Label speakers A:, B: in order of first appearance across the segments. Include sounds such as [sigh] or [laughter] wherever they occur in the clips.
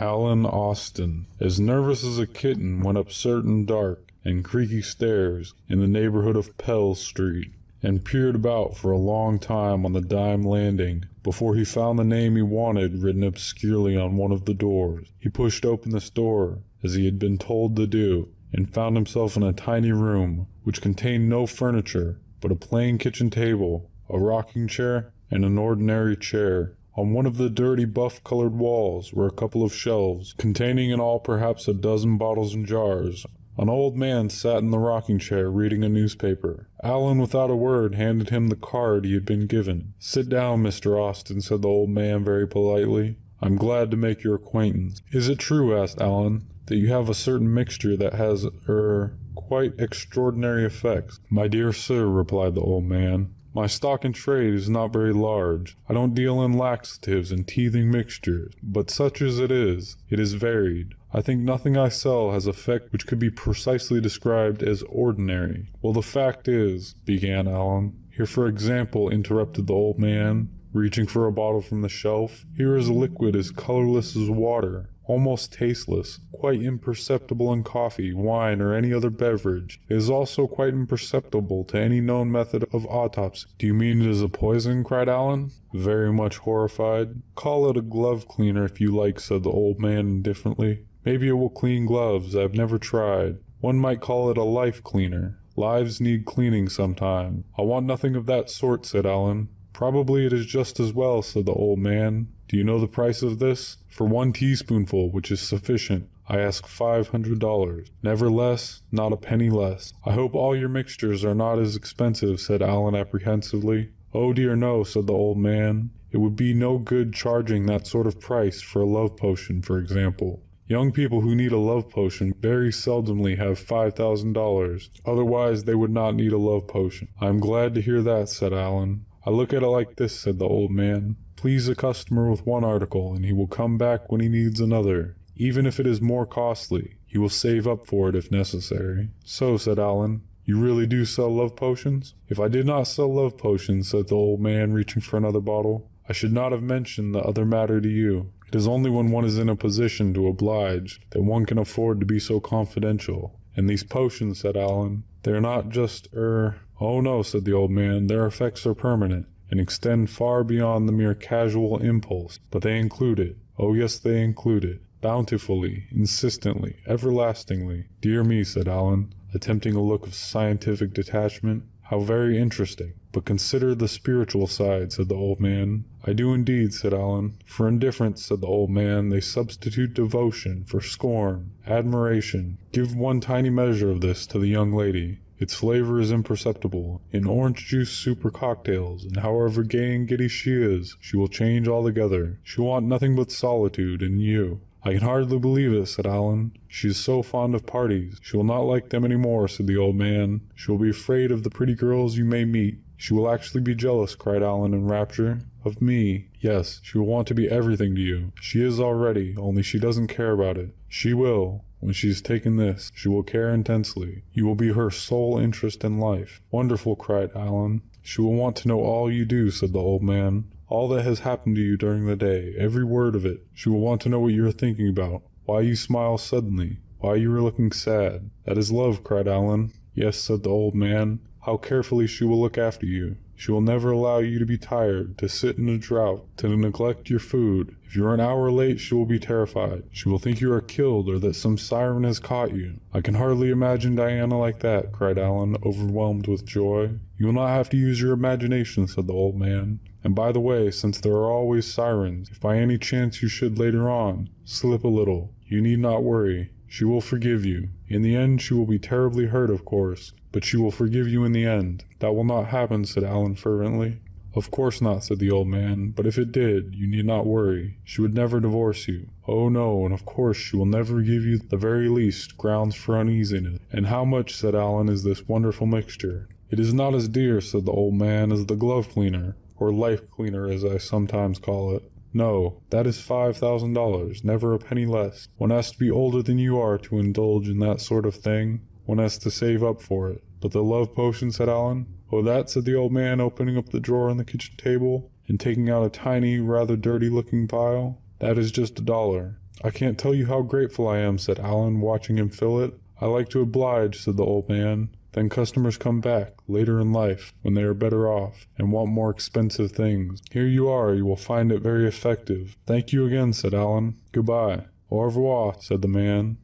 A: Alan Austin, as nervous as a kitten, went up certain dark and creaky stairs in the neighborhood of Pell Street, and peered about for a long time on the dime landing before he found the name he wanted written obscurely on one of the doors. He pushed open this door, as he had been told to do, and found himself in a tiny room which contained no furniture but a plain kitchen table, a rocking chair, and an ordinary chair. On one of the dirty buff colored walls were a couple of shelves, containing in all perhaps a dozen bottles and jars. An old man sat in the rocking chair reading a newspaper. Alan, without a word, handed him the card he had been given. Sit down, Mr. Austin, said the old man very politely. I'm glad to make your acquaintance. Is it true, asked Alan, that you have a certain mixture that has, er, quite extraordinary effects? My dear sir, replied the old man, my stock in trade is not very large. I don't deal in laxatives and teething mixtures, but such as it is, it is varied. I think nothing I sell has effect which could be precisely described as ordinary. Well, the fact is, began Alan. Here, for example, interrupted the old man, reaching for a bottle from the shelf. Here is a liquid as colorless as water, almost tasteless, quite imperceptible in coffee, wine, or any other beverage. It is also quite imperceptible to any known method of autopsy. Do you mean it is a poison? cried Alan, very much horrified. Call it a glove cleaner if you like, said the old man indifferently. Maybe it will clean gloves. I've never tried. One might call it a life cleaner. Lives need cleaning sometime. I want nothing of that sort, said Alan. Probably it is just as well, said the old man. Do you know the price of this? For one teaspoonful, which is sufficient, I ask five hundred dollars. Never less, not a penny less. I hope all your mixtures are not as expensive, said Alan apprehensively. Oh dear no, said the old man. It would be no good charging that sort of price for a love potion, for example. Young people who need a love potion very seldomly have five thousand dollars. Otherwise, they would not need a love potion. I am glad to hear that, said Alan. I look at it like this, said the old man. Please a customer with one article, and he will come back when he needs another. Even if it is more costly, he will save up for it if necessary. So, said Alan, you really do sell love potions? If I did not sell love potions, said the old man, reaching for another bottle, I should not have mentioned the other matter to you. It is only when one is in a position to oblige that one can afford to be so confidential. And these potions, said Alan, they are not just, er, oh no, said the old man, their effects are permanent and extend far beyond the mere casual impulse, but they include it. Oh, yes, they include it. Bountifully, insistently, everlastingly. Dear me, said Alan, attempting a look of scientific detachment. How very interesting. But consider the spiritual side, said the old man. I do indeed, said Alan. For indifference, said the old man, they substitute devotion for scorn, admiration. Give one tiny measure of this to the young lady. Its flavor is imperceptible. In orange juice super cocktails, and however gay and giddy she is, she will change altogether. She will want nothing but solitude and you. I can hardly believe it, said Alan. She is so fond of parties. She will not like them any more, said the old man. She will be afraid of the pretty girls you may meet. She will actually be jealous, cried Alan in rapture. Of me. Yes, she will want to be everything to you. She is already, only she doesn't care about it. She will. When she has taken this, she will care intensely. You will be her sole interest in life. Wonderful, cried Alan. She will want to know all you do, said the old man. All that has happened to you during the day, every word of it. She will want to know what you are thinking about, why you smile suddenly, why you are looking sad. That is love, cried Alan. Yes, said the old man. How carefully she will look after you. She will never allow you to be tired, to sit in a drought, to neglect your food. If you are an hour late, she will be terrified. She will think you are killed or that some siren has caught you. I can hardly imagine Diana like that, cried Alan, overwhelmed with joy. You will not have to use your imagination, said the old man. And by the way, since there are always sirens, if by any chance you should later on slip a little, you need not worry. She will forgive you. In the end, she will be terribly hurt, of course, but she will forgive you in the end. That will not happen, said Alan fervently. Of course not, said the old man, but if it did, you need not worry. She would never divorce you. Oh no, and of course she will never give you the very least grounds for uneasiness. And how much, said Alan, is this wonderful mixture? It is not as dear, said the old man, as the glove cleaner, or life cleaner as I sometimes call it. No, that is five thousand dollars, never a penny less. One has to be older than you are to indulge in that sort of thing. One has to save up for it. But the love potion, said Alan. Oh, that, said the old man, opening up the drawer on the kitchen table and taking out a tiny, rather dirty looking vial. That is just a dollar. I can't tell you how grateful I am, said Alan, watching him fill it. I like to oblige, said the old man. Then customers come back, later in life, when they are better off, and want more expensive things. Here you are, you will find it very effective. Thank you again, said Alan. Goodbye. Au revoir, said the man.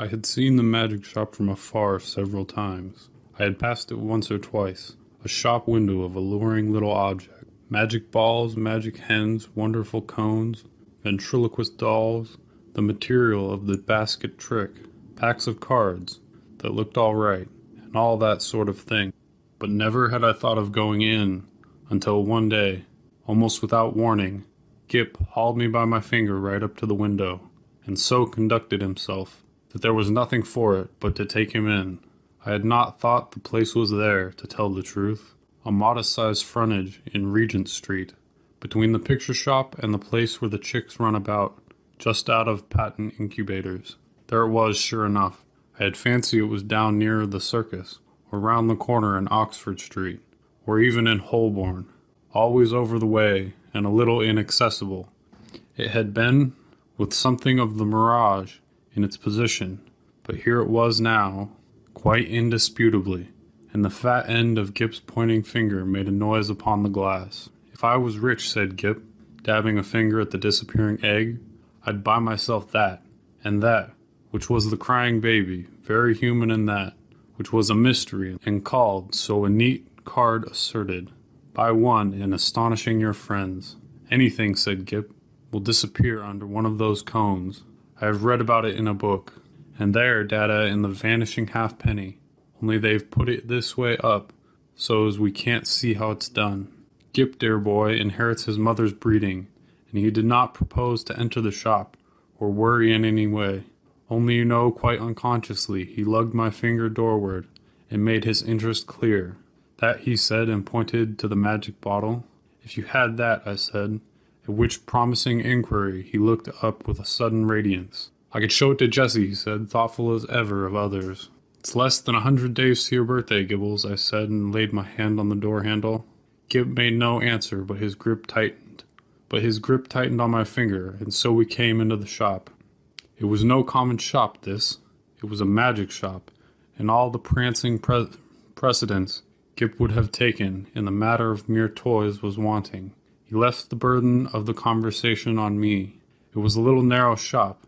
A: I had seen the magic shop from afar several times. I had passed it once or twice, a shop window of alluring little object. Magic balls, magic hens, wonderful cones, ventriloquist dolls, the material of the basket trick, packs of cards that looked all right, and all that sort of thing. But never had I thought of going in until one day, almost without warning, Gip hauled me by my finger right up to the window, and so conducted himself that there was nothing for it but to take him in. I had not thought the place was there, to tell the truth. A modest sized frontage in Regent Street, between the picture shop and the place where the chicks run about, just out of patent incubators. There it was, sure enough. I had fancied it was down near the circus, or round the corner in Oxford Street, or even in Holborn, always over the way and a little inaccessible. It had been, with something of the mirage in its position, but here it was now, quite indisputably, and the fat end of Gip's pointing finger made a noise upon the glass. If I was rich, said Gip, dabbing a finger at the disappearing egg, I'd buy myself that, and that, which was the crying baby, very human in that, which was a mystery, and called, so a neat card asserted, buy one in astonishing your friends. Anything, said Gip, will disappear under one of those cones. I have read about it in a book and there data in the vanishing halfpenny, only they've put it this way up so as we can't see how it's done. Gip, dear boy, inherits his mother's breeding, and he did not propose to enter the shop or worry in any way. Only you know, quite unconsciously, he lugged my finger doorward and made his interest clear. That he said and pointed to the magic bottle. If you had that, I said, at which promising inquiry he looked up with a sudden radiance. I could show it to Jessie, he said, thoughtful as ever of others. It's less than a hundred days to your birthday, Gibbles, I said, and laid my hand on the door handle. Gip made no answer, but his grip tightened. But his grip tightened on my finger, and so we came into the shop. It was no common shop, this. It was a magic shop, and all the prancing pre- precedence Gip would have taken in the matter of mere toys was wanting. He left the burden of the conversation on me. It was a little narrow shop,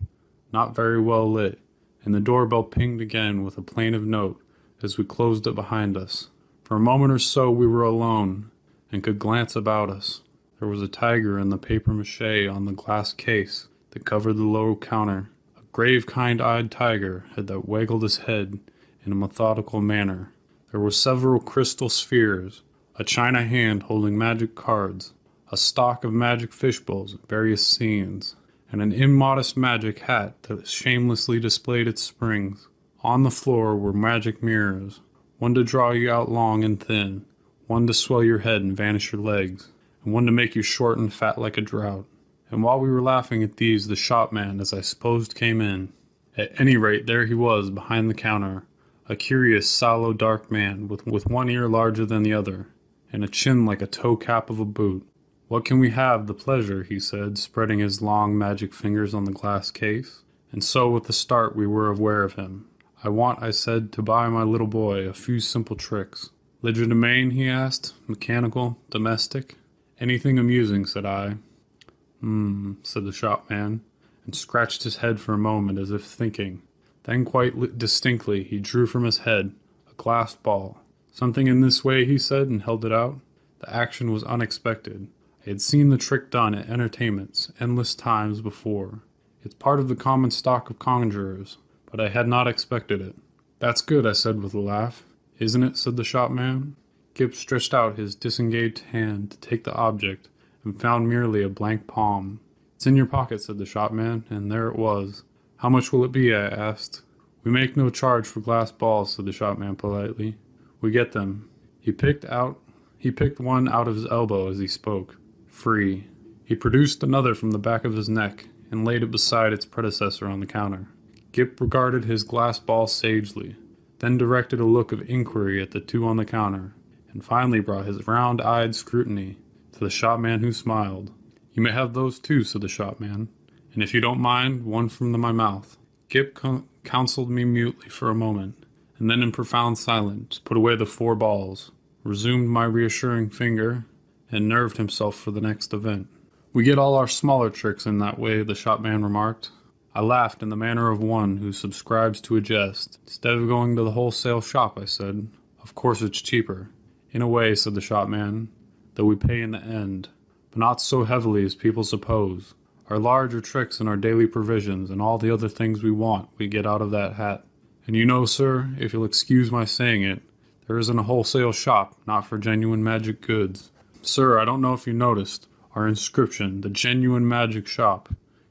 A: not very well lit, and the doorbell pinged again with a plaintive note as we closed it behind us. For a moment or so we were alone and could glance about us. There was a tiger in the paper mache on the glass case that covered the low counter. A grave, kind eyed tiger had that waggled his head in a methodical manner. There were several crystal spheres, a china hand holding magic cards, a stock of magic fishbowls, at various scenes, and an immodest magic hat that shamelessly displayed its springs. On the floor were magic mirrors, one to draw you out long and thin, one to swell your head and vanish your legs, and one to make you short and fat like a drought. And while we were laughing at these, the shopman, as I supposed, came in. At any rate, there he was, behind the counter, a curious, sallow, dark man, with, with one ear larger than the other, and a chin like a toe cap of a boot. What can we have the pleasure, he said, spreading his long magic fingers on the glass case. And so with a start we were aware of him. I want, I said, to buy my little boy a few simple tricks. Legerdemain, he asked. Mechanical? Domestic? Anything amusing, said I. Hmm, said the shopman, and scratched his head for a moment as if thinking. Then quite distinctly he drew from his head a glass ball. Something in this way, he said, and held it out. The action was unexpected. Had seen the trick done at entertainments endless times before. It's part of the common stock of conjurers, but I had not expected it. That's good, I said with a laugh. Isn't it? said the shopman. Gip stretched out his disengaged hand to take the object and found merely a blank palm. It's in your pocket, said the shopman, and there it was. How much will it be? I asked. We make no charge for glass balls, said the shopman politely. We get them. He picked out he picked one out of his elbow as he spoke free. He produced another from the back of his neck and laid it beside its predecessor on the counter. Gip regarded his glass ball sagely, then directed a look of inquiry at the two on the counter, and finally brought his round eyed scrutiny to the shopman who smiled.
B: You may have those too, said the shopman. And if you don't mind, one from the, my mouth. Gip con- counseled me mutely for a moment, and then in profound silence put away the four balls, resumed my reassuring finger, and nerved himself for the next event. We get all our smaller tricks in that way, the shopman remarked. I laughed in the manner of one who subscribes to a jest. Instead of going to the wholesale shop, I said, Of course it's cheaper. In a way, said the shopman, though we pay in the end, but not so heavily as people suppose. Our larger tricks and our daily provisions and all the other things we want we get out of that hat. And you know, sir, if you'll excuse my saying it, there isn't a wholesale shop not for genuine magic goods. Sir, I don't know if you noticed our inscription, the genuine magic shop.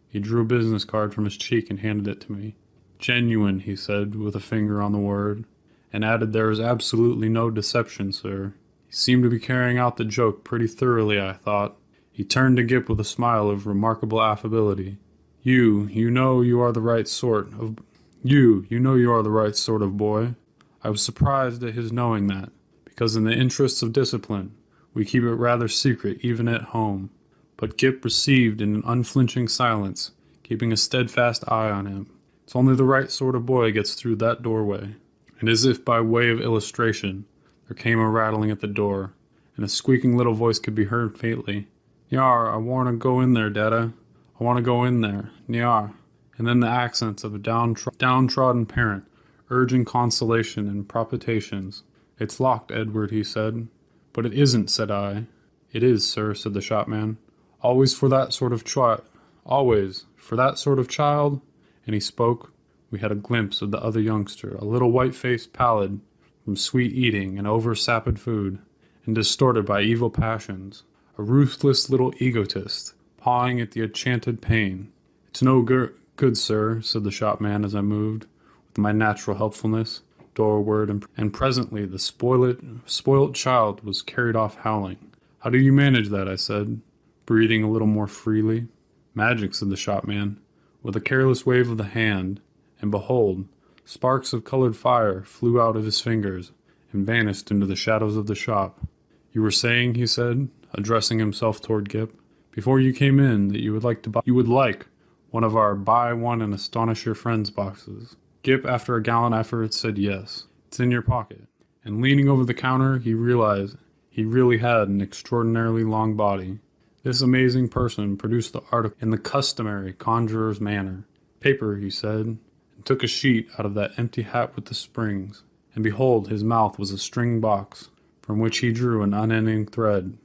B: He drew a business card from his cheek and handed it to me. Genuine, he said, with a finger on the word, and added there is absolutely no deception, sir. He seemed to be carrying out the joke pretty thoroughly, I thought. He turned to Gip with a smile of remarkable affability. You, you know you are the right sort of you, you know you are the right sort of boy. I was surprised at his knowing that, because in the interests of discipline, we keep it rather secret even at home. But Gip received in an unflinching silence, keeping a steadfast eye on him. It's only the right sort of boy gets through that doorway. And as if by way of illustration, there came a rattling at the door, and a squeaking little voice could be heard faintly. Nyar, I want to go in there, Dada. I want to go in there. Nyar. And then the accents of a downtro- downtrodden parent, urging consolation and propitations. It's locked, Edward, he said. But it isn't, said I. It is, sir, said the shopman. Always for that sort of child. Always for that sort of child. And he spoke. We had a glimpse of the other youngster, a little white faced pallid from sweet eating and over sapid food, and distorted by evil passions. A ruthless little egotist, pawing at the enchanted pane. It's no good, good, sir, said the shopman as I moved, with my natural helpfulness, doorward, and, and presently the spoilt, spoilt child was carried off howling. How do you manage that? I said breathing a little more freely. Magic, said the shopman, with a careless wave of the hand, and behold, sparks of colored fire flew out of his fingers and vanished into the shadows of the shop. You were saying, he said, addressing himself toward Gip, before you came in that you would like to buy you would like one of our buy one and astonish your friends boxes. Gip, after a gallant effort, said yes. It's in your pocket. And leaning over the counter, he realized he really had an extraordinarily long body this amazing person produced the article in the customary conjurer's manner. Paper, he said, and took a sheet out of that empty hat with the springs. And behold, his mouth was a string box, from which he drew an unending thread,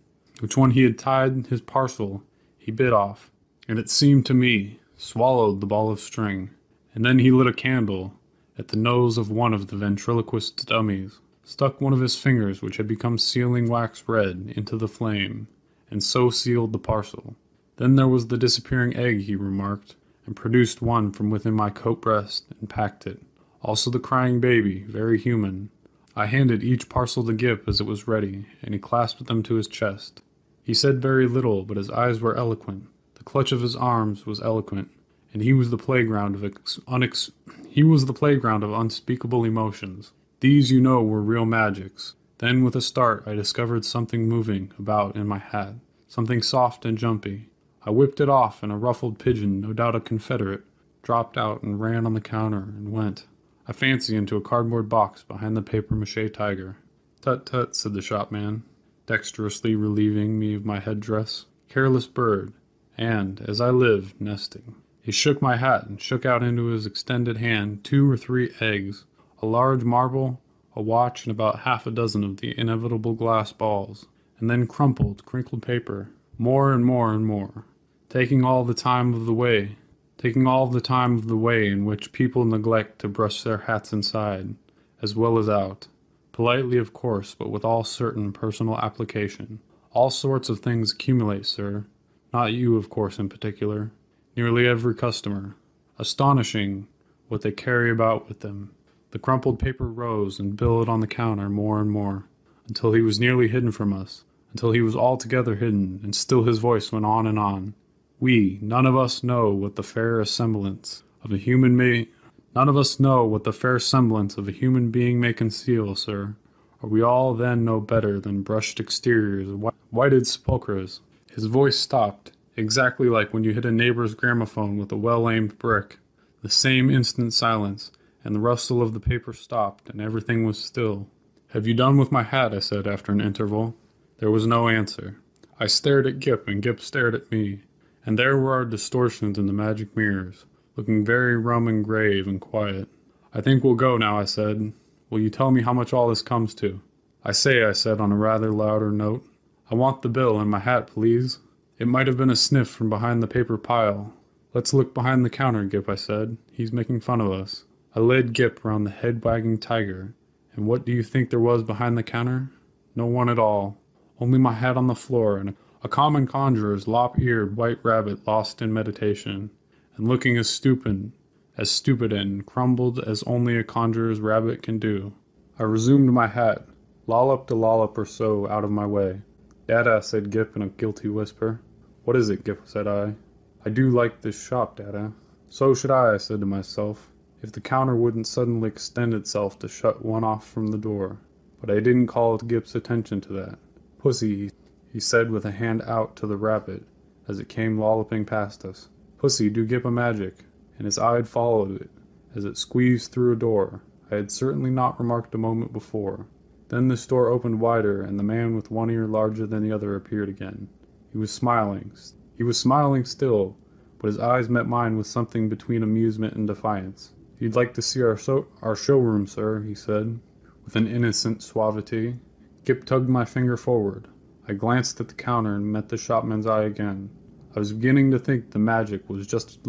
B: which when he had tied his parcel, he bit off, and it seemed to me swallowed the ball of string. And then he lit a candle at the nose of one of the ventriloquist's dummies, stuck one of his fingers, which had become sealing wax red, into the flame, and so sealed the parcel. Then there was the disappearing egg, he remarked, and produced one from within my coat breast and packed it. Also the crying baby, very human. I handed each parcel to Gip as it was ready, and he clasped them to his chest. He said very little, but his eyes were eloquent. The clutch of his arms was eloquent, and he was the playground of ex- unex- he was the playground of unspeakable emotions. These, you know, were real magics, then, with a start, I discovered something moving about in my hat, something soft and jumpy. I whipped it off, and a ruffled pigeon, no doubt a Confederate, dropped out and ran on the counter and went, I fancy, into a cardboard box behind the paper mache tiger. Tut tut, said the shopman, dexterously relieving me of my headdress. Careless bird, and, as I live, nesting. He shook my hat and shook out into his extended hand two or three eggs, a large marble a watch, and about half a dozen of the inevitable glass balls, and then crumpled, crinkled paper, more and more and more, taking all the time of the way, taking all the time of the way in which people neglect to brush their hats inside, as well as out, politely of course, but with all certain personal application. All sorts of things accumulate, sir. Not you, of course, in particular. Nearly every customer. Astonishing what they carry about with them. The crumpled paper rose and billowed on the counter more and more, until he was nearly hidden from us, until he was altogether hidden, and still his voice went on and on. We, none of us know what the fair semblance of a human may none of us know what the fair semblance of a human being may conceal, sir. Are we all then no better than brushed exteriors, whited sepulchres? His voice stopped, exactly like when you hit a neighbor's gramophone with a well aimed brick. The same instant silence, and the rustle of the paper stopped, and everything was still. Have you done with my hat? I said after an interval. There was no answer. I stared at Gip, and Gip stared at me, and there were our distortions in the magic mirrors, looking very rum and grave and quiet. I think we'll go now, I said. Will you tell me how much all this comes to? I say, I said on a rather louder note. I want the bill and my hat, please. It might have been a sniff from behind the paper pile. Let's look behind the counter, Gip, I said. He's making fun of us. I led Gip round the head wagging tiger. And what do you think there was behind the counter? No one at all. Only my hat on the floor and a common conjurer's lop eared white rabbit lost in meditation, and looking as stupid, as stupid and crumbled as only a conjurer's rabbit can do. I resumed my hat, lolloped a lollop or so out of my way. Dada, said Gip in a guilty whisper. What is it, Gip, said I. I do like this shop, Dada. So should I, I said to myself, if the counter wouldn't suddenly extend itself to shut one off from the door. But I didn't call Gip's attention to that. Pussy, he said with a hand out to the rabbit as it came lolloping past us. Pussy, do Gip a magic. And his eye followed it as it squeezed through a door I had certainly not remarked a moment before. Then this door opened wider, and the man with one ear larger than the other appeared again. He was smiling. He was smiling still, but his eyes met mine with something between amusement and defiance. You'd like to see our, so- our showroom, sir, he said, with an innocent suavity. Gip tugged my finger forward. I glanced at the counter and met the shopman's eye again. I was beginning to think the magic was just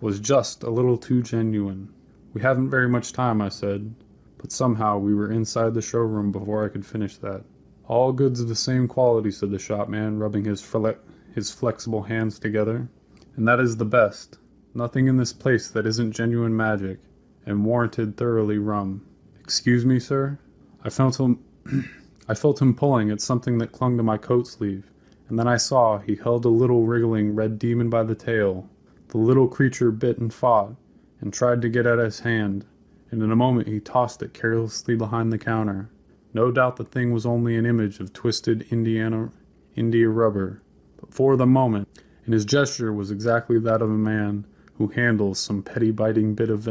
B: was just a little too genuine. We haven't very much time, I said but somehow we were inside the showroom before I could finish that. All goods of the same quality, said the shopman, rubbing his, fle- his flexible hands together. And that is the best. Nothing in this place that isn't genuine magic, and warranted thoroughly rum. Excuse me, sir? I felt him [clears throat] I felt him pulling at something that clung to my coat sleeve, and then I saw he held a little wriggling red demon by the tail. The little creature bit and fought, and tried to get at his hand, and in a moment he tossed it carelessly behind the counter. No doubt the thing was only an image of twisted Indiana India rubber, but for the moment, and his gesture was exactly that of a man who handles some petty biting bit of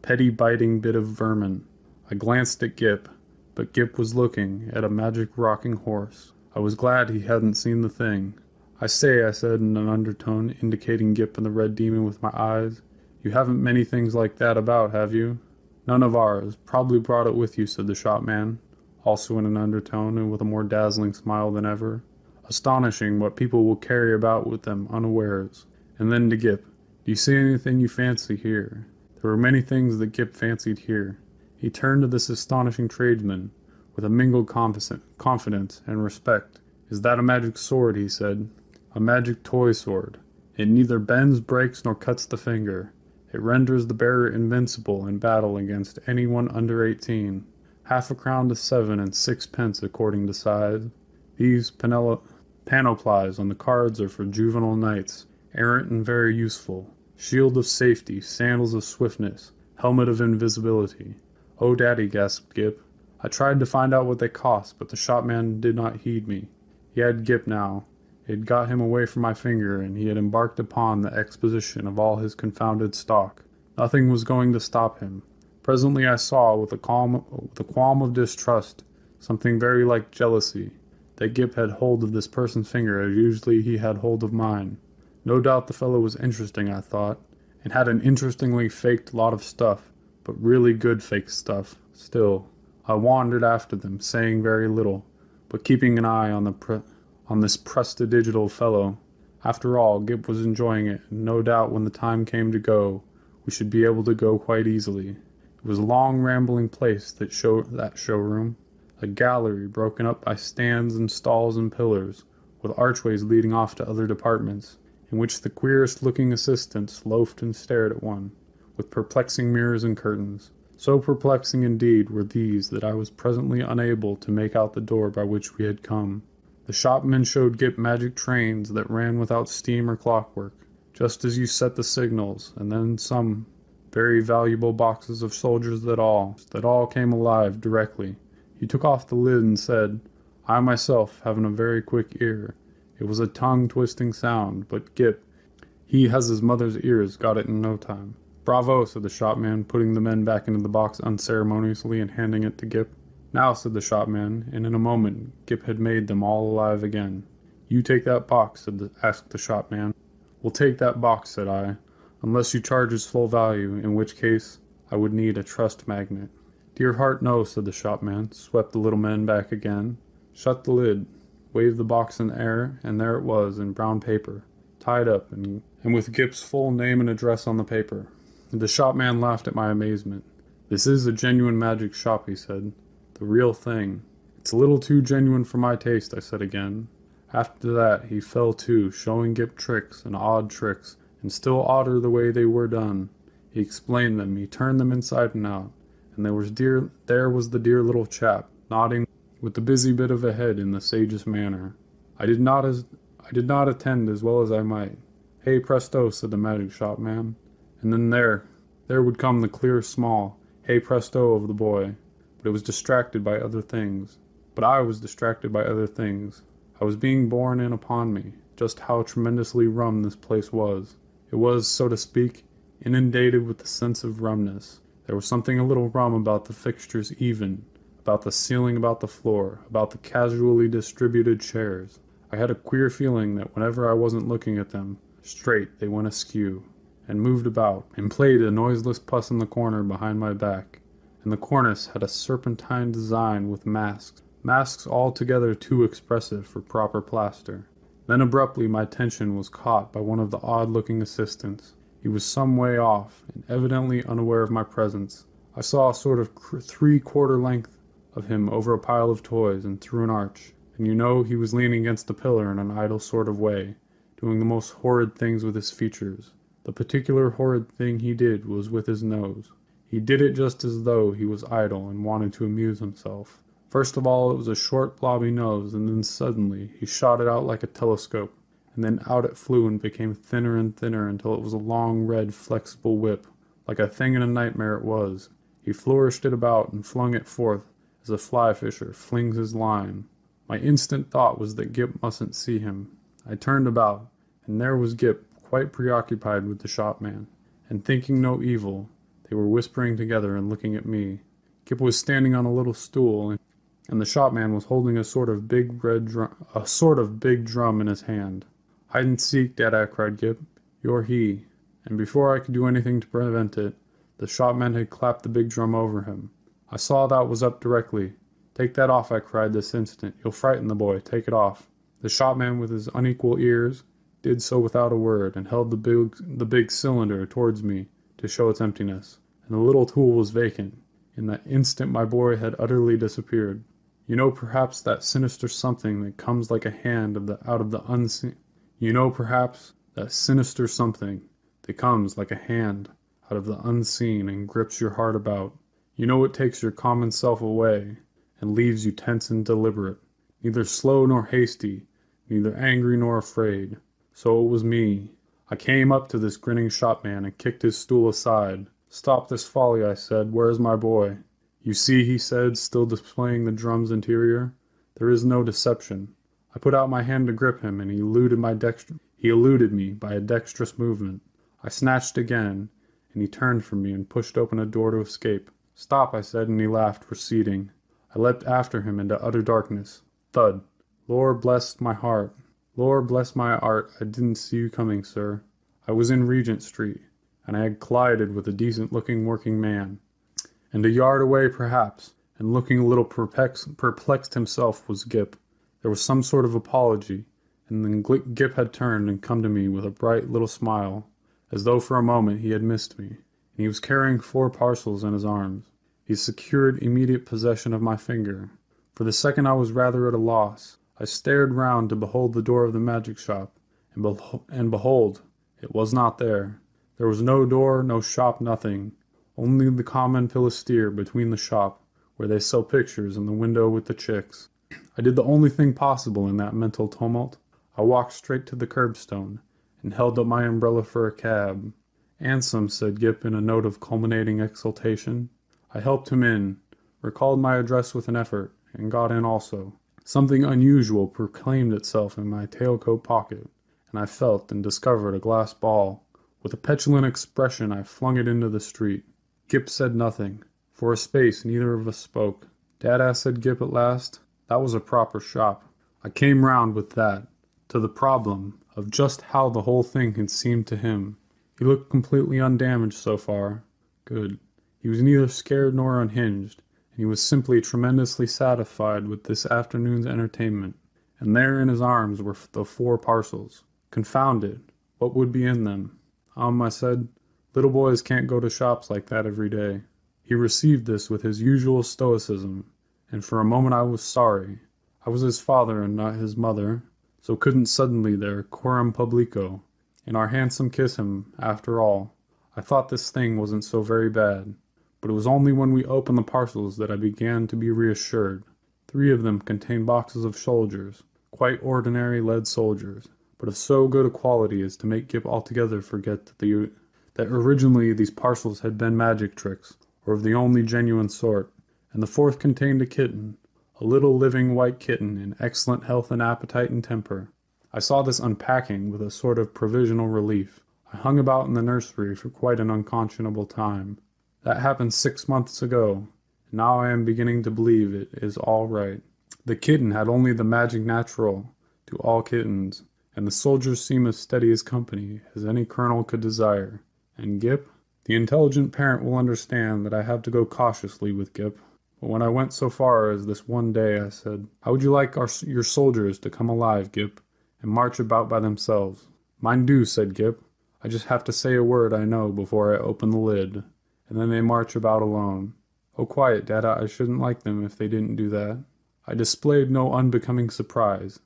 B: petty biting bit of vermin. I glanced at Gip, but Gip was looking at a magic rocking horse. I was glad he hadn't seen the thing. I say, I said in an undertone, indicating Gip and the red demon with my eyes, you haven't many things like that about, have you? None of ours. Probably brought it with you, said the shopman, also in an undertone and with a more dazzling smile than ever. Astonishing what people will carry about with them unawares. And then to Gip, do you see anything you fancy here? There were many things that Gip fancied here. He turned to this astonishing tradesman with a mingled confidence and respect. Is that a magic sword? he said. A magic toy sword. It neither bends, breaks, nor cuts the finger. It renders the bearer invincible in battle against anyone under eighteen. Half a crown to seven and sixpence according to size. These panoplies on the cards are for juvenile knights, errant and very useful. Shield of safety, sandals of swiftness, helmet of invisibility. Oh, daddy, gasped Gip. I tried to find out what they cost, but the shopman did not heed me. He had Gip now, it had got him away from my finger, and he had embarked upon the exposition of all his confounded stock. Nothing was going to stop him. Presently I saw, with a, calm, with a qualm of distrust, something very like jealousy, that Gip had hold of this person's finger as usually he had hold of mine. No doubt the fellow was interesting, I thought, and had an interestingly faked lot of stuff, but really good fake stuff. Still, I wandered after them, saying very little, but keeping an eye on the pre- on this prestidigital fellow. After all, Gip was enjoying it, and no doubt when the time came to go, we should be able to go quite easily. It was a long rambling place that show that showroom, a gallery broken up by stands and stalls and pillars, with archways leading off to other departments, in which the queerest looking assistants loafed and stared at one, with perplexing mirrors and curtains. So perplexing indeed were these that I was presently unable to make out the door by which we had come. The shopman showed Gip magic trains that ran without steam or clockwork, just as you set the signals, and then some very valuable boxes of soldiers that all that all came alive directly. He took off the lid and said, I myself, having a very quick ear, It was a tongue twisting sound, but Gip, he has his mother's ears, got it in no time. Bravo, said the shopman, putting the men back into the box unceremoniously and handing it to Gip. Now, said the shopman, and in a moment Gip had made them all alive again. You take that box, said the, asked the shopman. We'll take that box, said I, unless you charge its full value, in which case I would need a trust magnet. Dear heart, no, said the shopman, swept the little men back again, shut the lid, waved the box in the air, and there it was in brown paper, tied up, and, and with Gip's full name and address on the paper. The shopman laughed at my amazement. This is a genuine magic shop, he said. The real thing. It's a little too genuine for my taste, I said again. After that he fell to, showing Gip tricks, and odd tricks, and still odder the way they were done. He explained them, he turned them inside and out, and there was dear there was the dear little chap, nodding with the busy bit of a head in the sagest manner. I did not as I did not attend as well as I might. Hey presto, said the magic shop man and then there, there would come the clear small hey presto of the boy, but it was distracted by other things. But I was distracted by other things. I was being borne in upon me, just how tremendously rum this place was. It was, so to speak, inundated with the sense of rumness. There was something a little rum about the fixtures even, about the ceiling, about the floor, about the casually distributed chairs. I had a queer feeling that whenever I wasn't looking at them, straight, they went askew and moved about, and played a noiseless puss in the corner behind my back. And the cornice had a serpentine design with masks, masks altogether too expressive for proper plaster. Then abruptly my attention was caught by one of the odd looking assistants. He was some way off, and evidently unaware of my presence. I saw a sort of three quarter length of him over a pile of toys and through an arch, and you know he was leaning against the pillar in an idle sort of way, doing the most horrid things with his features. The particular horrid thing he did was with his nose. He did it just as though he was idle and wanted to amuse himself. First of all, it was a short, blobby nose, and then suddenly he shot it out like a telescope, and then out it flew and became thinner and thinner until it was a long, red, flexible whip. Like a thing in a nightmare it was. He flourished it about and flung it forth as a fly fisher flings his line. My instant thought was that Gip mustn't see him. I turned about, and there was Gip quite preoccupied with the shopman, and thinking no evil, they were whispering together and looking at me. Gip was standing on a little stool, and the shopman was holding a sort of big red drum, a sort of big drum in his hand. Hide and seek, Dada, cried Gip. You're he. And before I could do anything to prevent it, the shopman had clapped the big drum over him. I saw that was up directly. Take that off, I cried this instant. You'll frighten the boy. Take it off. The shopman, with his unequal ears, did so without a word, and held the big, the big cylinder towards me to show its emptiness. And the little tool was vacant. In that instant my boy had utterly disappeared. You know perhaps that sinister something that comes like a hand of the out of the unseen. You know perhaps that sinister something that comes like a hand out of the unseen and grips your heart about. You know it takes your common self away and leaves you tense and deliberate, neither slow nor hasty, neither angry nor afraid. So it was me. I came up to this grinning shopman and kicked his stool aside. Stop this folly, I said. Where's my boy? You see, he said, still displaying the drum's interior. There is no deception. I put out my hand to grip him, and he eluded my dexter- he eluded me by a dexterous movement. I snatched again, and he turned from me and pushed open a door to escape. Stop, I said, and he laughed, receding. I leapt after him into utter darkness. Thud. Lord bless my heart. Lord bless my art, I didn't see you coming, sir. I was in Regent Street, and I had collided with a decent looking working man. And a yard away, perhaps, and looking a little perplexed himself, was Gip. There was some sort of apology, and then Gip had turned and come to me with a bright little smile, as though for a moment he had missed me, and he was carrying four parcels in his arms. He secured immediate possession of my finger. For the second I was rather at a loss. I stared round to behold the door of the magic shop, and, beho- and behold, it was not there. There was no door, no shop, nothing. Only the common pilaster between the shop, where they sell pictures, and the window with the chicks. I did the only thing possible in that mental tumult. I walked straight to the curbstone, and held up my umbrella for a cab. Ansom, said Gip in a note of culminating exultation. I helped him in, recalled my address with an effort, and got in also. Something unusual proclaimed itself in my tailcoat pocket, and I felt and discovered a glass ball. With a petulant expression I flung it into the street. Gip said nothing. For a space neither of us spoke. Dada, said Gip at last, that was a proper shop. I came round with that to the problem of just how the whole thing had seemed to him. He looked completely undamaged so far. Good. He was neither scared nor unhinged, and he was simply tremendously satisfied with this afternoon's entertainment. And there in his arms were the four parcels. Confounded, what would be in them? Um, I said, little boys can't go to shops like that every day. He received this with his usual stoicism, and for a moment I was sorry. I was his father and not his mother, so couldn't suddenly there coram publico, and our handsome kiss him, after all. I thought this thing wasn't so very bad, but it was only when we opened the parcels that I began to be reassured. Three of them contained boxes of soldiers, quite ordinary lead soldiers, but of so good a quality as to make Gip altogether forget that, the, that originally these parcels had been magic tricks, or of the only genuine sort and the fourth contained a kitten, a little living white kitten in excellent health and appetite and temper. I saw this unpacking with a sort of provisional relief. I hung about in the nursery for quite an unconscionable time. That happened six months ago, and now I am beginning to believe it is all right. The kitten had only the magic natural to all kittens, and the soldiers seem as steady as company as any colonel could desire. And Gip? The intelligent parent will understand that I have to go cautiously with Gip. But when I went so far as this one day, I said, How would you like our, your soldiers to come alive, Gip, and march about by themselves? Mine do, said Gip. I just have to say a word I know before I open the lid, and then they march about alone. Oh, quiet, Dada, I shouldn't like them if they didn't do that. I displayed no unbecoming surprise,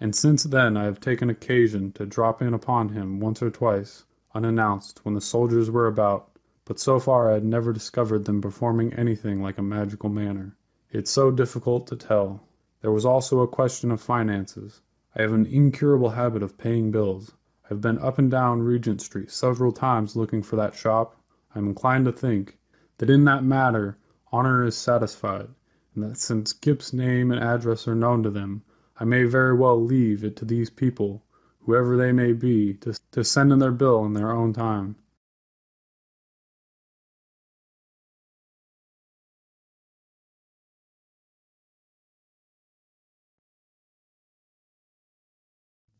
B: and since then I have taken occasion to drop in upon him once or twice, unannounced, when the soldiers were about, but so far I had never discovered them performing anything like a magical manner. It's so difficult to tell. There was also a question of finances. I have an incurable habit of paying bills. I have been up and down Regent Street several times looking for that shop. I am inclined to think that in that matter honor is satisfied, and that since Gip's name and address are known to them, I may very well leave it to these people, whoever they may be, to, to send in their bill in their own time.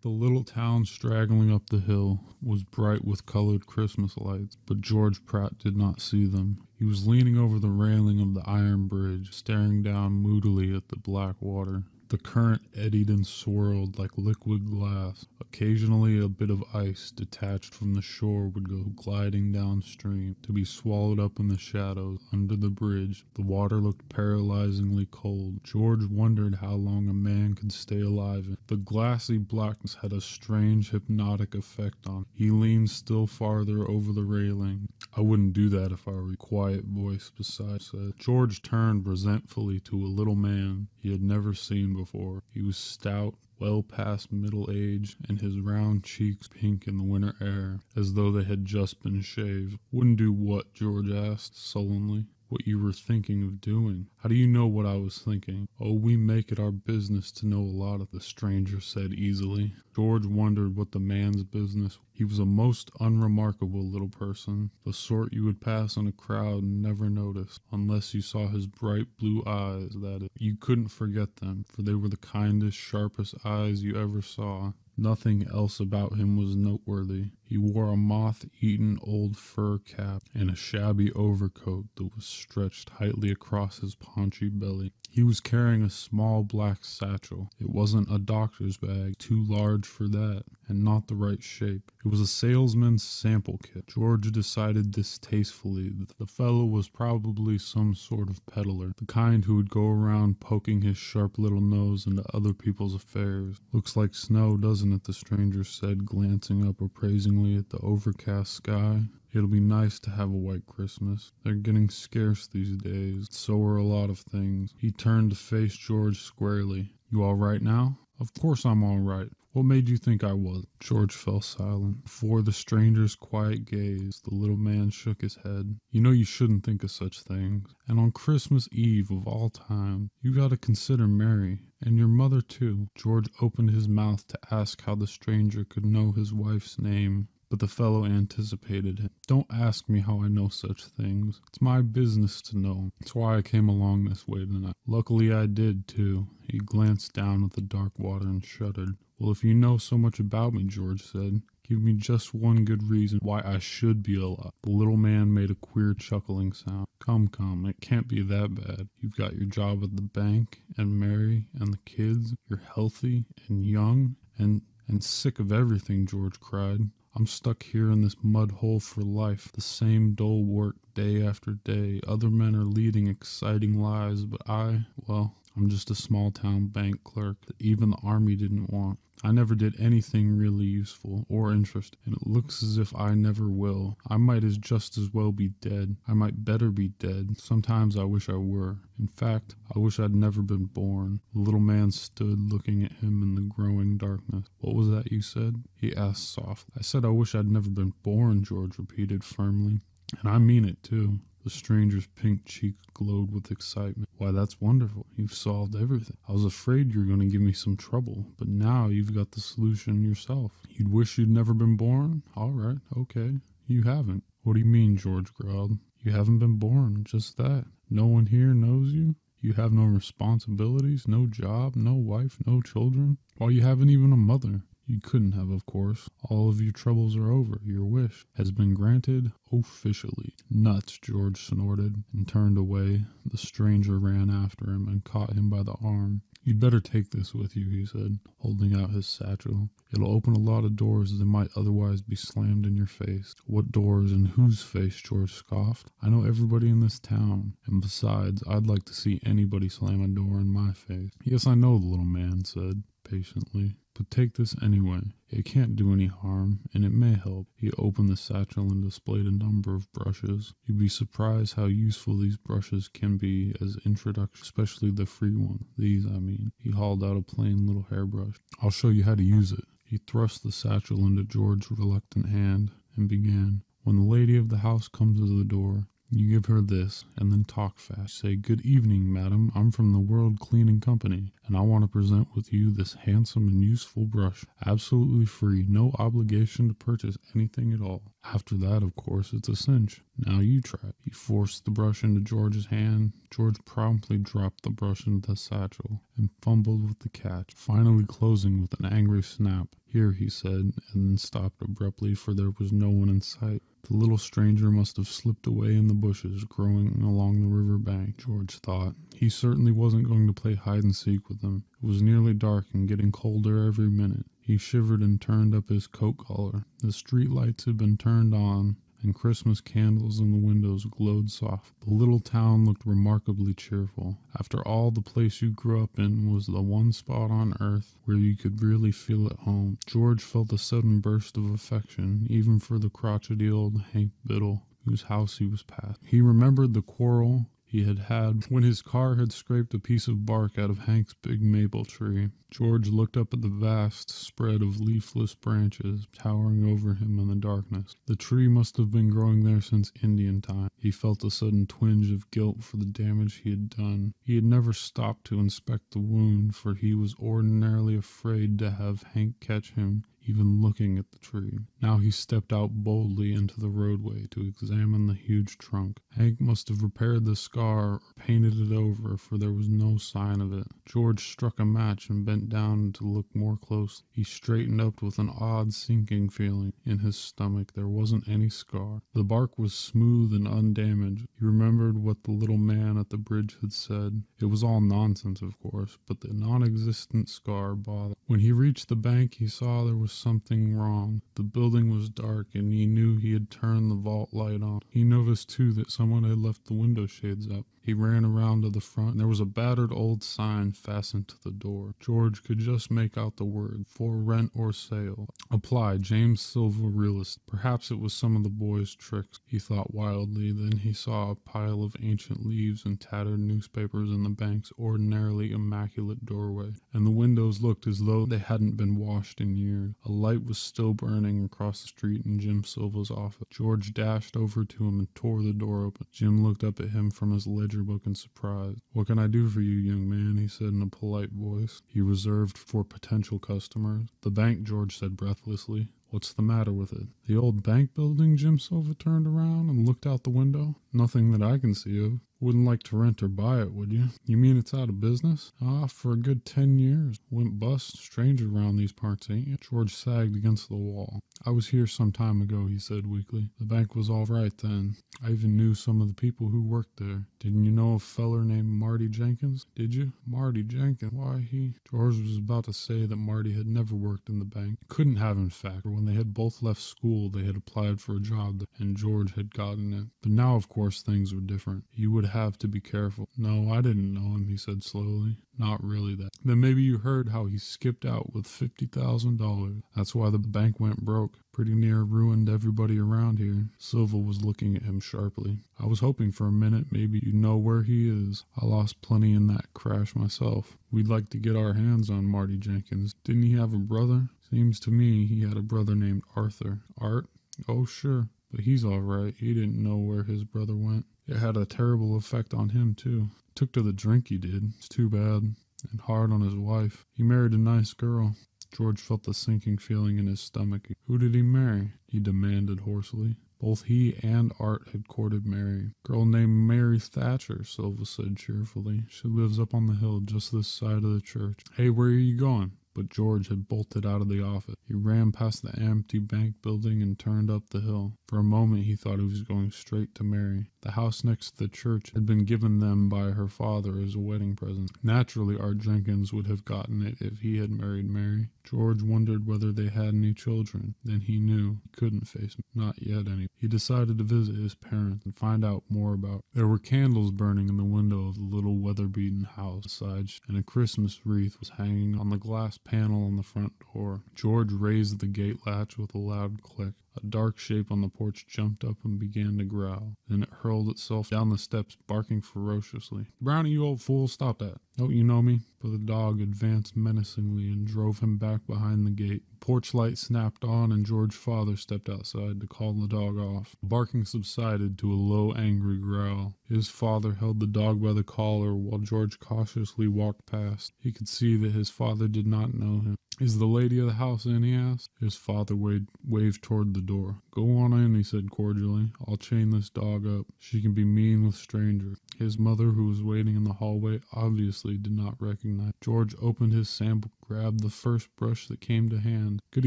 A: The little town straggling up the hill was bright with colored Christmas lights, but George Pratt did not see them. He was leaning over the railing of the iron bridge, staring down moodily at the black water. The current eddied and swirled like liquid glass. Occasionally, a bit of ice detached from the shore would go gliding downstream, to be swallowed up in the shadows under the bridge. The water looked paralyzingly cold. George wondered how long a man could stay alive. The glassy blackness had a strange hypnotic effect on him. He leaned still farther over the railing. I wouldn't do that if I were a quiet voice beside said. George turned resentfully to a little man he had never seen before. He was stout, well past middle age, and his round cheeks pink in the winter air, as though they had just been shaved. Wouldn't do what? George asked sullenly what you were thinking of doing. How do you know what I was thinking? Oh, we make it our business to know a lot of the stranger said easily. George wondered what the man's business. He was a most unremarkable little person, the sort you would pass in a crowd and never notice, unless you saw his bright blue eyes, that is. You couldn't forget them, for they were the kindest, sharpest eyes you ever saw. Nothing else about him was noteworthy. He wore a moth eaten old fur cap and a shabby overcoat that was stretched tightly across his paunchy belly. He was carrying a small black satchel. It wasn't a doctor's bag, too large for that, and not the right shape. It was a salesman's sample kit. George decided distastefully that the fellow was probably some sort of peddler, the kind who would go around poking his sharp little nose into other people's affairs. Looks like snow, doesn't it? the stranger said, glancing up appraisingly at the overcast sky. It'll be nice to have a white Christmas. They're getting scarce these days. So are a lot of things. He turned to face George squarely. You all right now? Of course I'm all right. What made you think I was? George fell silent. Before the stranger's quiet gaze, the little man shook his head. You know you shouldn't think of such things. And on Christmas Eve of all time, you gotta consider Mary.
B: And your mother, too. George opened his mouth to ask how the stranger could know his wife's name, but the fellow anticipated him. Don't ask me how I know such things. It's my business to know. That's why I came along this way tonight. Luckily I did, too. He glanced down at the dark water and shuddered. Well, if you know so much about me, George said, give me just one good reason why I should be alive. The little man made a queer chuckling sound. Come, come, it can't be that bad. You've got your job at the bank, and Mary, and the kids. You're healthy and young, and and sick of everything, George cried. I'm stuck here in this mud hole for life, the same dull work day after day. Other men are leading exciting lives, but I, well, I'm just a small town bank clerk that even the army didn't want. I never did anything really useful or interesting, and it looks as if I never will. I might as just as well be dead. I might better be dead. Sometimes I wish I were. In fact, I wish I'd never been born. The little man stood looking at him in the growing darkness. What was that you said? he asked softly. I said I wish I'd never been born, George repeated firmly. And I mean it too. The stranger's pink cheek glowed with excitement. Why, that's wonderful. You've solved everything. I was afraid you were going to give me some trouble, but now you've got the solution yourself. You'd wish you'd never been born? All right, okay. You haven't. What do you mean? George growled. You haven't been born, just that. No one here knows you? You have no responsibilities, no job, no wife, no children? Why, you haven't even a mother. You couldn't have, of course. All of your troubles are over. Your wish has been granted officially. Nuts, George snorted and turned away. The stranger ran after him and caught him by the arm. You'd better take this with you, he said, holding out his satchel. It'll open a lot of doors that might otherwise be slammed in your face. What doors and whose face? George scoffed. I know everybody in this town, and besides, I'd like to see anybody slam a door in my face. Yes, I know, the little man said patiently. But take this anyway. It can't do any harm, and it may help. He opened the satchel and displayed a number of brushes. You'd be surprised how useful these brushes can be as introduction, especially the free one. These, I mean. He hauled out a plain little hairbrush. I'll show you how to use it. He thrust the satchel into George's reluctant hand and began. When the lady of the house comes to the door, you give her this, and then talk fast. Say, Good evening, madam. I'm from the World Cleaning Company, and I want to present with you this handsome and useful brush. Absolutely free, no obligation to purchase anything at all. After that, of course, it's a cinch. Now you try. He forced the brush into George's hand. George promptly dropped the brush into the satchel and fumbled with the catch, finally closing with an angry snap. Here, he said, and then stopped abruptly, for there was no one in sight. The little stranger must have slipped away in the bushes growing along the river bank, George thought. He certainly wasn't going to play hide and seek with them. It was nearly dark and getting colder every minute. He shivered and turned up his coat collar. The street lights had been turned on, and Christmas candles in the windows glowed soft. The little town looked remarkably cheerful. After all, the place you grew up in was the one spot on earth where you could really feel at home. George felt a sudden burst of affection, even for the crotchety old Hank Biddle, whose house he was past. He remembered the quarrel he had had when his car had scraped a piece of bark out of Hank's big maple tree. George looked up at the vast spread of leafless branches towering over him in the darkness. The tree must have been growing there since Indian time. He felt a sudden twinge of guilt for the damage he had done. He had never stopped to inspect the wound, for he was ordinarily afraid to have Hank catch him even looking at the tree. Now he stepped out boldly into the roadway to examine the huge trunk. Hank must have repaired the scar or painted it over, for there was no sign of it. George struck a match and bent down to look more closely. He straightened up with an odd sinking feeling in his stomach. There wasn't any scar. The bark was smooth and undamaged. He remembered what the little man at the bridge had said. It was all nonsense, of course, but the non existent scar bothered. When he reached the bank, he saw there was something wrong. The building was dark, and he knew he had turned the vault light on. He noticed, too, that someone had left the window shades up. He ran around to the front, there was a battered old sign fastened to the door. George could just make out the word, for rent or sale. Apply, James Silva Realist. Perhaps it was some of the boy's tricks, he thought wildly. Then he saw a pile of ancient leaves and tattered newspapers in the bank's ordinarily immaculate doorway, and the windows looked as though they hadn't been washed in years. A light was still burning across the street in Jim Silva's office. George dashed over to him and tore the door open. Jim looked up at him from his ledger
A: ledger book in surprise. What can I do for you, young man? he said in a polite voice he reserved for potential customers. The bank, George said breathlessly. What's the matter with it? The old bank building? Jim Silva turned around and looked out the window. Nothing that I can see of. Wouldn't like to rent or buy it, would you? You mean it's out of business? Ah, for a good ten years. Went bust. Stranger around these parts, ain't you? George sagged against the wall. I was here some time ago, he said weakly. The bank was all right then. I even knew some of the people who worked there. Didn't you know a feller named Marty Jenkins? Did you? Marty Jenkins? Why, he... George was about to say that Marty had never worked in the bank. Couldn't have, in fact, for when they had both left school, they had applied for a job, and George had gotten it. But now, of course, things were different. You would have to be careful. No, I didn't know him, he said slowly. Not really that. Then maybe you heard how he skipped out with $50,000. That's why the bank went broke. Pretty near ruined everybody around here. Silva was looking at him sharply. I was hoping for a minute maybe you'd know where he is. I lost plenty in that crash myself. We'd like to get our hands on Marty Jenkins. Didn't he have a brother? Seems to me he had a brother named Arthur. Art? Oh, sure. But he's all right. He didn't know where his brother went. It had a terrible effect on him, too. Took to the drink, he did. It's too bad. And hard on his wife. He married a nice girl. George felt the sinking feeling in his stomach. Who did he marry? he demanded hoarsely. Both he and Art had courted Mary. Girl named Mary Thatcher, Silva said cheerfully. She lives up on the hill just this side of the church. Hey, where are you going? But George had bolted out of the office. He ran past the empty bank building and turned up the hill. For a moment he thought he was going straight to Mary. The house next the church had been given them by her father as a wedding present. Naturally, Art Jenkins would have gotten it if he had married Mary. George wondered whether they had any children. Then he knew he couldn't face not yet any. He decided to visit his parents and find out more about. There were candles burning in the window of the little weather-beaten house and a Christmas wreath was hanging on the glass panel on the front door. George raised the gate latch with a loud click. A dark shape on the porch jumped up and began to growl. Then it hurled itself down the steps, barking ferociously. Brownie, you old fool, stop that. Don't you know me? But the dog advanced menacingly and drove him back behind the gate. Porch light snapped on, and George's father stepped outside to call the dog off. The barking subsided to a low, angry growl. His father held the dog by the collar while George cautiously walked past. He could see that his father did not know him. Is the lady of the house in? he asked. His father waved, waved toward the door. Go on in, he said cordially. I'll chain this dog up. She can be mean with strangers. His mother, who was waiting in the hallway, obviously did not recognize. George opened his sample, grabbed the first brush that came to hand. Good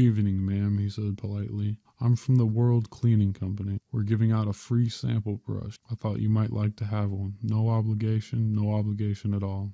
A: evening, ma'am, he said politely. I'm from the World Cleaning Company. We're giving out a free sample brush. I thought you might like to have one. No obligation, no obligation at all.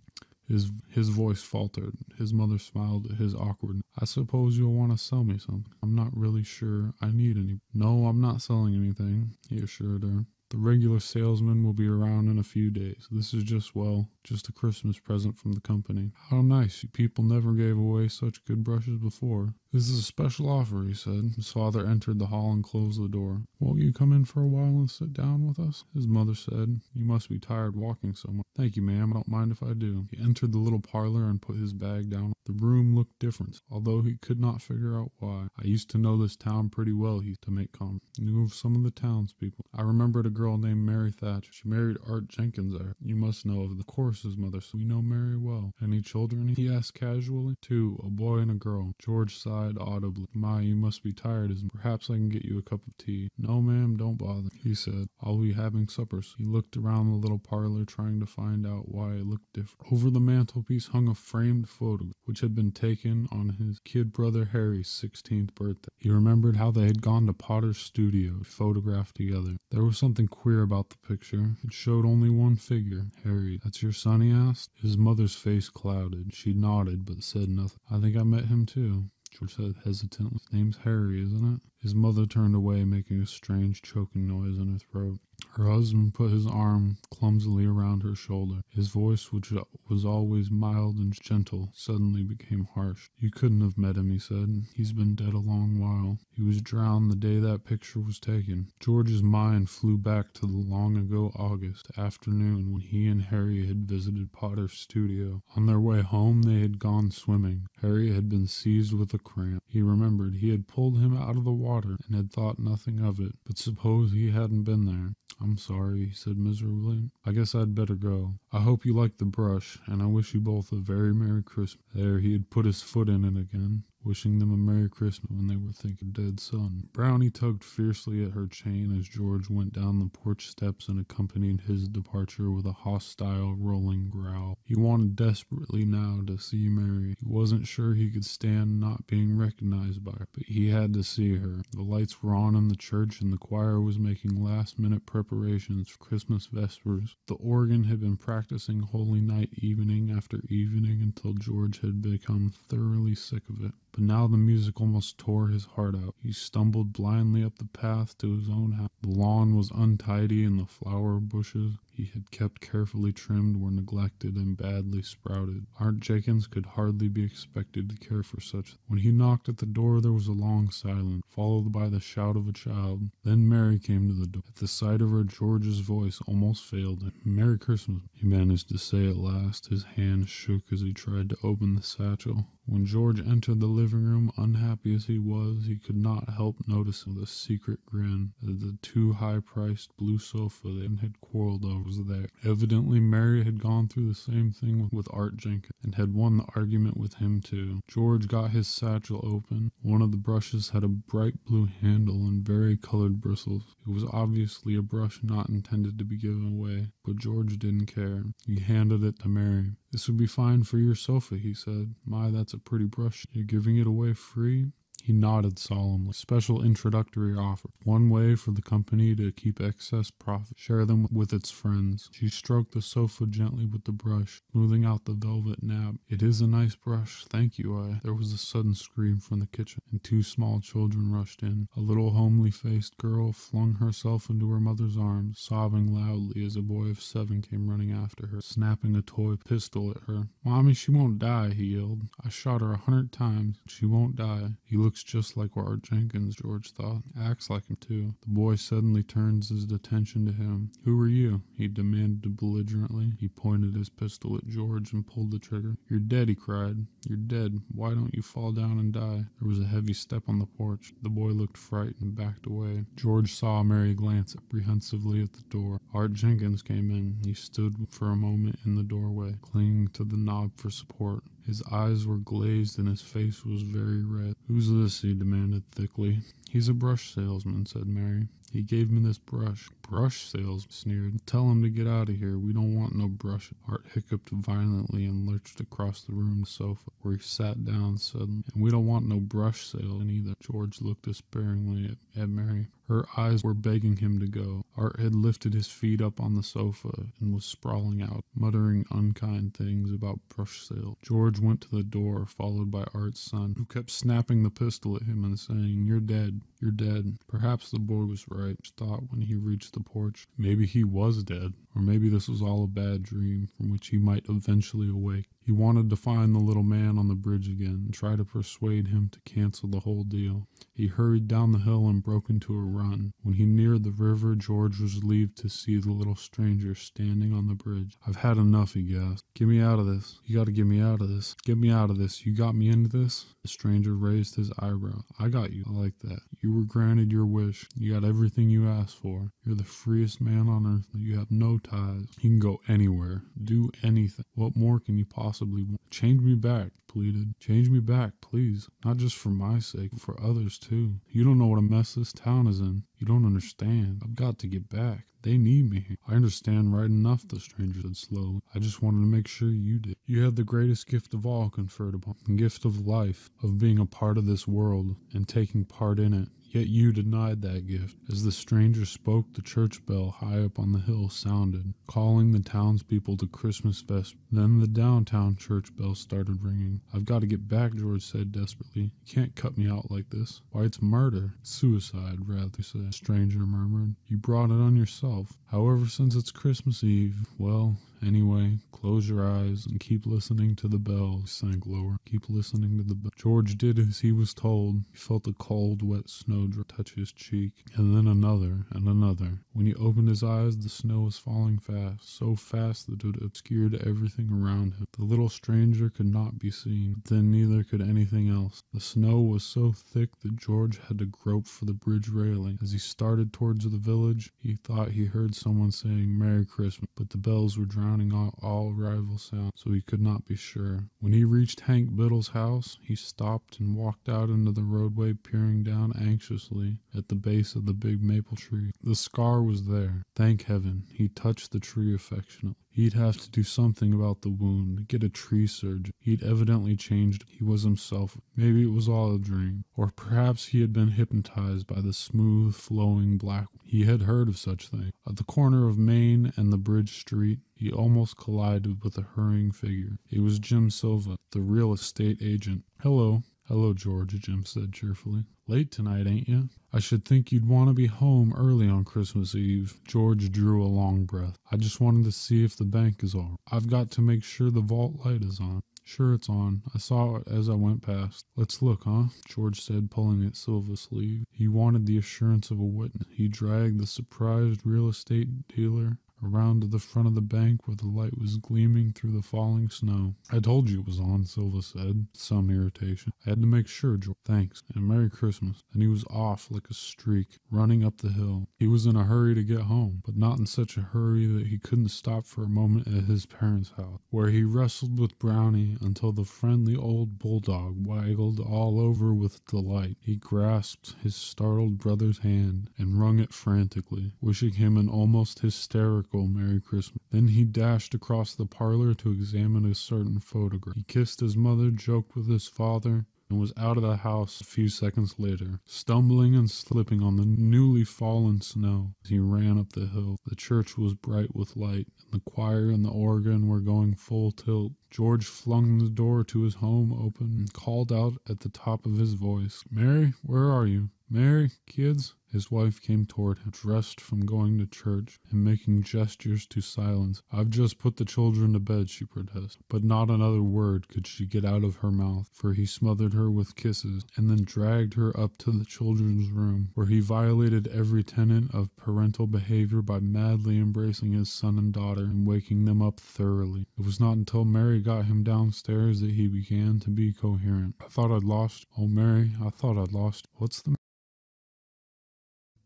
A: His his voice faltered. His mother smiled at his awkwardness. I suppose you'll want to sell me something. I'm not really sure I need any. No, I'm not selling anything, he assured her. The regular salesman will be around in a few days. This is just, well, just a Christmas present from the company. How nice. You people never gave away such good brushes before. This is a special offer, he said. His father entered the hall and closed the door. Won't you come in for a while and sit down with us? His mother said. You must be tired walking so much. Thank you, ma'am. I don't mind if I do. He entered the little parlor and put his bag down. The room looked different, although he could not figure out why. I used to know this town pretty well, he to make comment. Knew of some of the townspeople. I remembered a girl named Mary Thatcher. She married Art Jenkins there. You must know of the course, his mother said. We know Mary well. Any children? He asked casually. Two, a boy and a girl. George sighed audibly. My, you must be tired. As perhaps I can get you a cup of tea. No, ma'am, don't bother. He said. I'll be having suppers. He looked around the little parlor, trying to find out why it looked different. Over the mantelpiece hung a framed photo, which had been taken on his kid brother Harry's 16th birthday. He remembered how they had gone to Potter's studio, photographed together. There was something queer about the picture. It showed only one figure, Harry. That's your son, he asked. His mother's face clouded. She nodded, but said nothing. I think I met him too. George said hesitantly. His name's Harry, isn't it? His mother turned away, making a strange choking noise in her throat. Her husband put his arm clumsily around her shoulder. His voice, which was always mild and gentle, suddenly became harsh. You couldn't have met him, he said. He's been dead a long while. He was drowned the day that picture was taken. George's mind flew back to the long ago August afternoon when he and Harry had visited Potter's studio. On their way home, they had gone swimming. Harry had been seized with a cramp. He remembered he had pulled him out of the water water and had thought nothing of it. But suppose he hadn't been there. I'm sorry, he said miserably. I guess I'd better go. I hope you like the brush, and I wish you both a very Merry Christmas. There, he had put his foot in it again wishing them a Merry Christmas when they were thinking dead son. Brownie tugged fiercely at her chain as George went down the porch steps and accompanied his departure with a hostile, rolling growl. He wanted desperately now to see Mary. He wasn't sure he could stand not being recognized by her, but he had to see her. The lights were on in the church and the choir was making last minute preparations for Christmas vespers. The organ had been practicing Holy Night evening after evening until George had become thoroughly sick of it. But now the music almost tore his heart out. He stumbled blindly up the path to his own house. The lawn was untidy and the flower bushes he had kept carefully trimmed were neglected and badly sprouted. Art Jenkins could hardly be expected to care for such. When he knocked at the door, there was a long silence, followed by the shout of a child. Then Mary came to the door. At the sight of her, George's voice almost failed him. Merry Christmas, he managed to say at last. His hand shook as he tried to open the satchel. When George entered the living room, unhappy as he was, he could not help noticing the secret grin that the too high priced blue sofa they had quarreled over was there. Evidently, Mary had gone through the same thing with Art Jenkins and had won the argument with him too. George got his satchel open. One of the brushes had a bright blue handle and vari-colored bristles. It was obviously a brush not intended to be given away, but George didn't care. He handed it to Mary. This would be fine for your sofa, he said. My, that's a pretty brush. You're giving it away free? He nodded solemnly. Special introductory offer. One way for the company to keep excess profit. Share them with its friends. She stroked the sofa gently with the brush, smoothing out the velvet nab. It is a nice brush. Thank you, I. There was a sudden scream from the kitchen, and two small children rushed in. A little homely faced girl flung herself into her mother's arms, sobbing loudly as a boy of seven came running after her, snapping a toy pistol at her. Mommy, she won't die, he yelled. I shot her a hundred times. She won't die. He looked Looks just like Art Jenkins, George thought. Acts like him, too. The boy suddenly turns his attention to him. Who are you? he demanded belligerently. He pointed his pistol at George and pulled the trigger. You're dead, he cried. You're dead. Why don't you fall down and die? There was a heavy step on the porch. The boy looked frightened and backed away. George saw Mary glance apprehensively at the door. Art Jenkins came in. He stood for a moment in the doorway, clinging to the knob for support. His eyes were glazed and his face was very red. Who's this? he demanded thickly. He's a brush salesman, said Mary. He gave me this brush. Brush salesman sneered. Tell him to get out of here. We don't want no brush. Art hiccuped violently and lurched across the room to the sofa, where he sat down suddenly. And we don't want no brush salesman either. George looked despairingly at, at Mary. Her eyes were begging him to go. Art had lifted his feet up on the sofa and was sprawling out, muttering unkind things about brush sale. George went to the door, followed by Art's son, who kept snapping the pistol at him and saying, You're dead. You're dead. Perhaps the boy was right, thought when he reached the porch. Maybe he was dead, or maybe this was all a bad dream from which he might eventually awake. He wanted to find the little man on the bridge again and try to persuade him to cancel the whole deal. He hurried down the hill and broke into a run. When he neared the river, George was relieved to see the little stranger standing on the bridge. I've had enough, he gasped. Get me out of this. You gotta get me out of this. Get me out of this. You got me into this? The stranger raised his eyebrow. I got you. I like that. You were granted your wish. You got everything you asked for. You're the freest man on earth. You have no ties. You can go anywhere. Do anything. What more can you possibly possibly want. Change me back, pleaded. Change me back, please. Not just for my sake, for others too. You don't know what a mess this town is in. You don't understand. I've got to get back. They need me. I understand right enough, the stranger said slowly. I just wanted to make sure you did. You have the greatest gift of all conferred upon the gift of life, of being a part of this world and taking part in it. Yet you denied that gift. As the stranger spoke, the church bell high up on the hill sounded, calling the townspeople to Christmas vesper. Then the downtown church bell started ringing. I've got to get back, George said desperately. You can't cut me out like this. Why, it's murder. Suicide, rather, said. The stranger murmured. You brought it on yourself. However, since it's Christmas Eve, well, Anyway, close your eyes and keep listening to the bells. Sank lower. Keep listening to the bell. George did as he was told. He felt a cold, wet snowdrop touch his cheek, and then another and another. When he opened his eyes, the snow was falling fast, so fast that it obscured everything around him. The little stranger could not be seen, but then neither could anything else. The snow was so thick that George had to grope for the bridge railing. As he started towards the village, he thought he heard someone saying Merry Christmas, but the bells were drowning out all rival sounds, so he could not be sure. When he reached Hank Biddle's house, he stopped and walked out into the roadway, peering down anxiously at the base of the big maple tree. The scar was there. Thank heaven. He touched the tree affectionately. He'd have to do something about the wound, get a tree surgeon. He'd evidently changed. He was himself. Maybe it was all a dream. Or perhaps he had been hypnotized by the smooth, flowing black. He had heard of such things. At the corner of Main and the Bridge Street, he almost collided with a hurrying figure. It was Jim Silva, the real estate agent. Hello. Hello, George, Jim said cheerfully. Late tonight, ain't you? I should think you'd want to be home early on Christmas Eve. George drew a long breath. I just wanted to see if the bank is all right. I've got to make sure the vault light is on. Sure, it's on. I saw it as I went past. Let's look, huh? George said, pulling at Silva's sleeve. He wanted the assurance of a witness. He dragged the surprised real estate dealer around to the front of the bank where the light was gleaming through the falling snow. I told you it was on, Silva said, with some irritation. I had to make sure, George. Thanks, and Merry Christmas. And he was off like a streak, running up the hill. He was in a hurry to get home, but not in such a hurry that he couldn't stop for a moment at his parents' house, where he wrestled with Brownie until the friendly old bulldog waggled all over with delight. He grasped his startled brother's hand and wrung it frantically, wishing him an almost hysterical Merry Christmas. Then he dashed across the parlor to examine a certain photograph. He kissed his mother, joked with his father, and was out of the house a few seconds later, stumbling and slipping on the newly fallen snow as he ran up the hill. The church was bright with light, and the choir and the organ were going full tilt. George flung the door to his home open and called out at the top of his voice, Mary, where are you? Mary, kids? His wife came toward him, dressed from going to church, and making gestures to silence. I've just put the children to bed, she protested. But not another word could she get out of her mouth, for he smothered her with kisses, and then dragged her up to the children's room, where he violated every tenet of parental behavior by madly embracing his son and daughter and waking them up thoroughly. It was not until Mary got him downstairs that he began to be coherent. I thought I'd lost. Oh, Mary, I thought I'd lost. What's the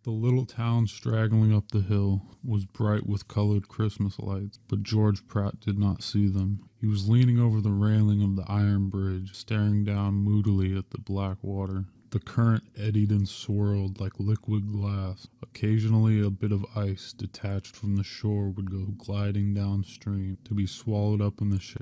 A: the little town straggling up the hill was bright with colored Christmas lights, but George Pratt did not see them. He was leaning over the railing of the iron bridge, staring down moodily at the black water. The current eddied and swirled like liquid glass. Occasionally, a bit of ice detached from the shore would go gliding downstream to be swallowed up in the